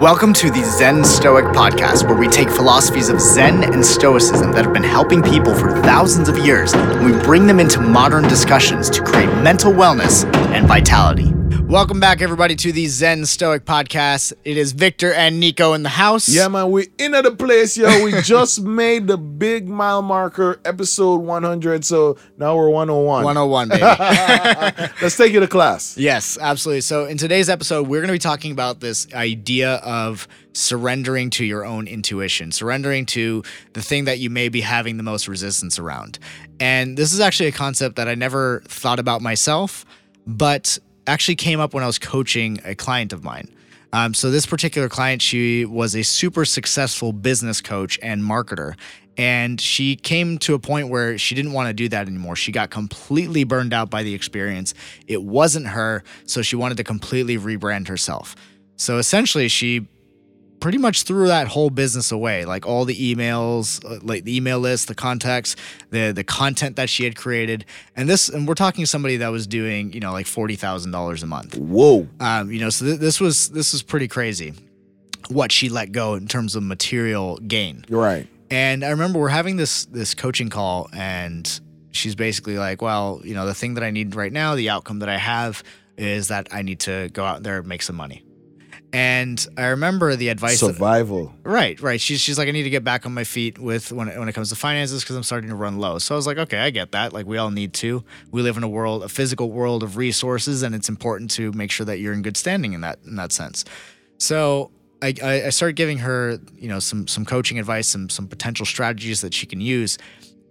Welcome to the Zen Stoic podcast, where we take philosophies of Zen and Stoicism that have been helping people for thousands of years, and we bring them into modern discussions to create mental wellness and vitality. Welcome back, everybody, to the Zen Stoic podcast. It is Victor and Nico in the house. Yeah, man, we're in the place, yo. We just made the big mile marker, episode 100. So now we're 101. 101, baby. Let's take you to class. Yes, absolutely. So, in today's episode, we're going to be talking about this idea of surrendering to your own intuition, surrendering to the thing that you may be having the most resistance around. And this is actually a concept that I never thought about myself, but actually came up when I was coaching a client of mine. Um, so, this particular client, she was a super successful business coach and marketer. And she came to a point where she didn't want to do that anymore. She got completely burned out by the experience. It wasn't her. So, she wanted to completely rebrand herself. So, essentially, she pretty much threw that whole business away like all the emails uh, like the email list the contacts the the content that she had created and this and we're talking somebody that was doing you know like $40,000 a month Whoa. um, you know so th- this was this was pretty crazy what she let go in terms of material gain You're right. and I remember we're having this this coaching call, and she's basically like, "Well, you know, the thing that I need right now, the outcome that I have, is that I need to go out there and make some money." And I remember the advice. that- Survival. right, right. She's she's like, "I need to get back on my feet with when it, when it comes to finances because I'm starting to run low." So I was like, "Okay, I get that. Like we all need to. We live in a world, a physical world of resources, and it's important to make sure that you're in good standing in that in that sense." So I, I, I started giving her, you know, some some coaching advice, some some potential strategies that she can use,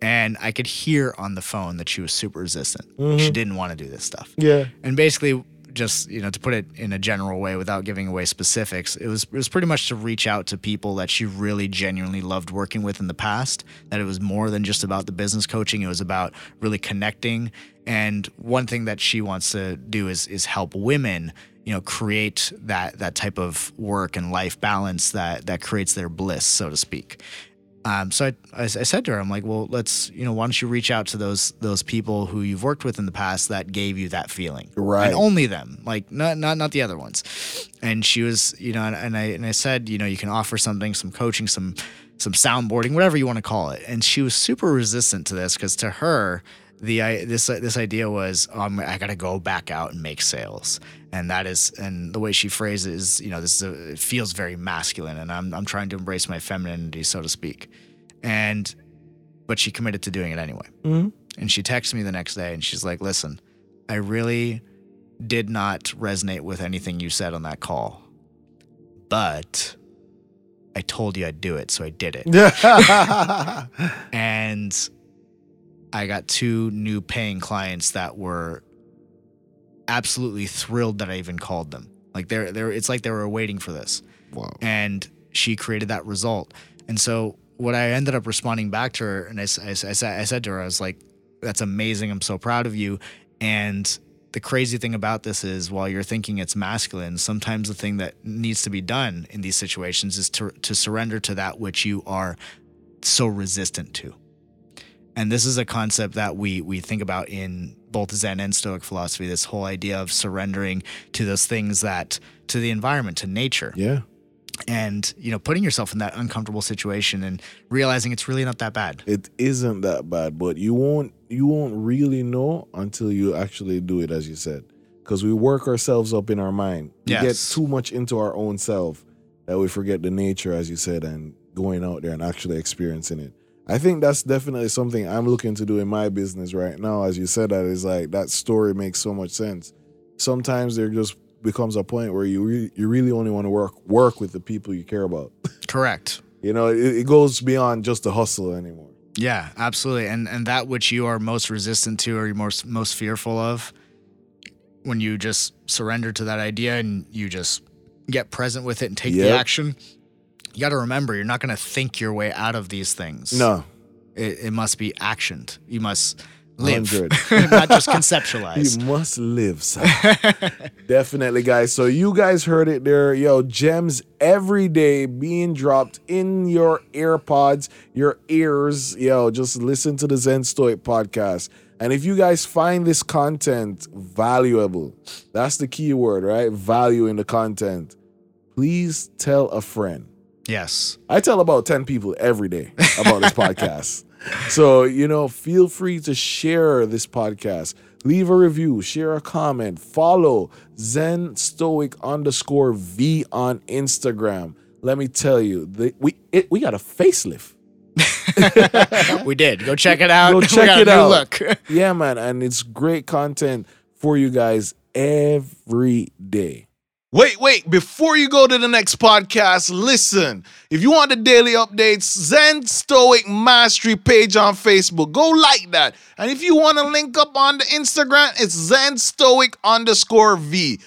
and I could hear on the phone that she was super resistant. She mm-hmm. didn't want to do this stuff. Yeah. And basically, just you know, to put it in a general way without giving away specifics, it was it was pretty much to reach out to people that she really genuinely loved working with in the past. That it was more than just about the business coaching; it was about really connecting. And one thing that she wants to do is is help women, you know, create that that type of work and life balance that that creates their bliss, so to speak. Um, so I, I, I said to her, I'm like, well, let's, you know, why don't you reach out to those those people who you've worked with in the past that gave you that feeling, Right. And only them, like not not not the other ones. And she was, you know, and, and I and I said, you know, you can offer something, some coaching, some some soundboarding, whatever you want to call it. And she was super resistant to this because to her, the I, this this idea was, um, I got to go back out and make sales, and that is, and the way she phrases you know, this is a, it feels very masculine, and I'm I'm trying to embrace my femininity, so to speak, and but she committed to doing it anyway. Mhm. And she texted me the next day, and she's like, "Listen, I really did not resonate with anything you said on that call, but." I told you I'd do it, so I did it and I got two new paying clients that were absolutely thrilled that I even called them. Like they're they're it's like they were waiting for this. wow. And she created that result. And so what I ended up responding back to her and I, I I said I said to her I was like that's amazing. I'm so proud of you. And the crazy thing about this is while you're thinking it's masculine, sometimes the thing that needs to be done in these situations is to to surrender to that which you are so resistant to. And this is a concept that we we think about in both Zen and Stoic philosophy. This whole idea of surrendering to those things that to the environment, to nature, Yeah. and you know, putting yourself in that uncomfortable situation and realizing it's really not that bad. It isn't that bad, but you won't you won't really know until you actually do it, as you said. Because we work ourselves up in our mind. We get too much into our own self that we forget the nature, as you said, and going out there and actually experiencing it. I think that's definitely something I'm looking to do in my business right now. As you said, that is like that story makes so much sense. Sometimes there just becomes a point where you re- you really only want to work work with the people you care about. Correct. You know, it, it goes beyond just the hustle anymore. Yeah, absolutely. And and that which you are most resistant to or you're most most fearful of, when you just surrender to that idea and you just get present with it and take the action, you got to remember you're not going to think your way out of these things. No, it, it must be actioned. You must live, not just conceptualize. You must live, son. Definitely, guys. So you guys heard it there. Yo, gems every day being dropped in your AirPods, your ears. Yo, just listen to the Zen Stoic podcast. And if you guys find this content valuable, that's the key word, right? Value in the content. please tell a friend. Yes. I tell about 10 people every day about this podcast. So, you know, feel free to share this podcast. Leave a review, share a comment, follow Zen Stoic underscore V on Instagram. Let me tell you, the, we it, we got a facelift. we did. Go check it out. Go check it out. Look. Yeah, man, and it's great content for you guys every day. Wait, wait, before you go to the next podcast, listen. If you want the daily updates, Zen Stoic Mastery page on Facebook. Go like that. And if you want to link up on the Instagram, it's Zen Stoic underscore V.